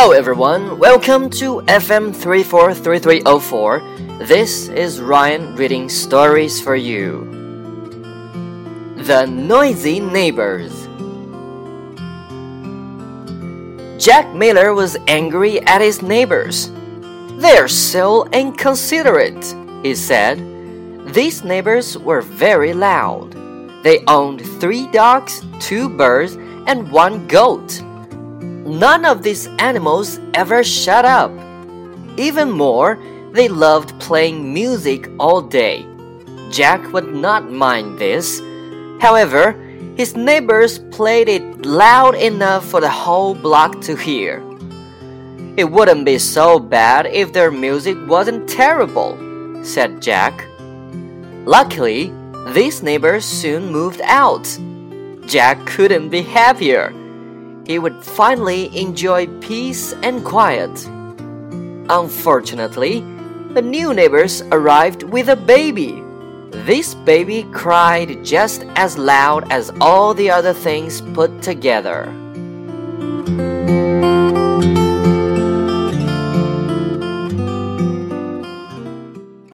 Hello everyone, welcome to FM 343304. This is Ryan reading stories for you. The Noisy Neighbors. Jack Miller was angry at his neighbors. They're so inconsiderate, he said. These neighbors were very loud. They owned three dogs, two birds, and one goat. None of these animals ever shut up. Even more, they loved playing music all day. Jack would not mind this. However, his neighbors played it loud enough for the whole block to hear. It wouldn't be so bad if their music wasn't terrible, said Jack. Luckily, these neighbors soon moved out. Jack couldn't be happier. He would finally enjoy peace and quiet. Unfortunately, the new neighbors arrived with a baby. This baby cried just as loud as all the other things put together.